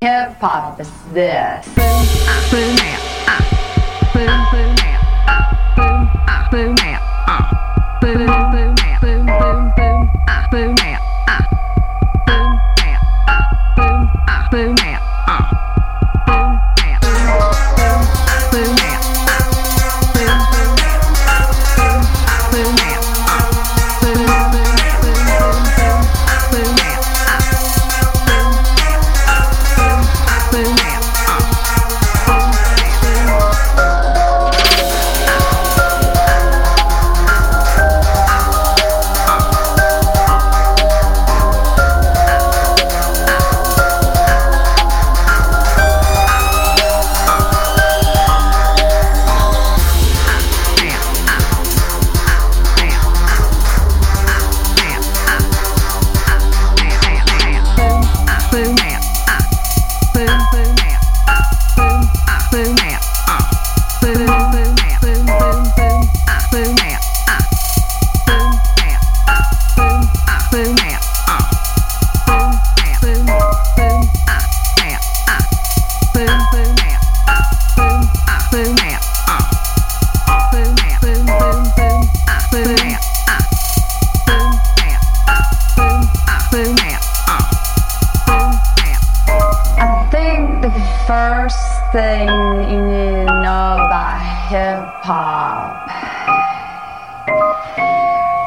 Hip hop is this. Boom, ah, boom, bam, ah. Boom, boom, bam, ah. Boom, ah, boom, bam, ah. Boom, boom, bam, boom, boom, boom, ah. Boom, bam, ah. Boom, bam, ah. Boom, ah, boom, bam, first thing you need to know about hip hop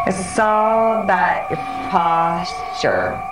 is it's all about your posture.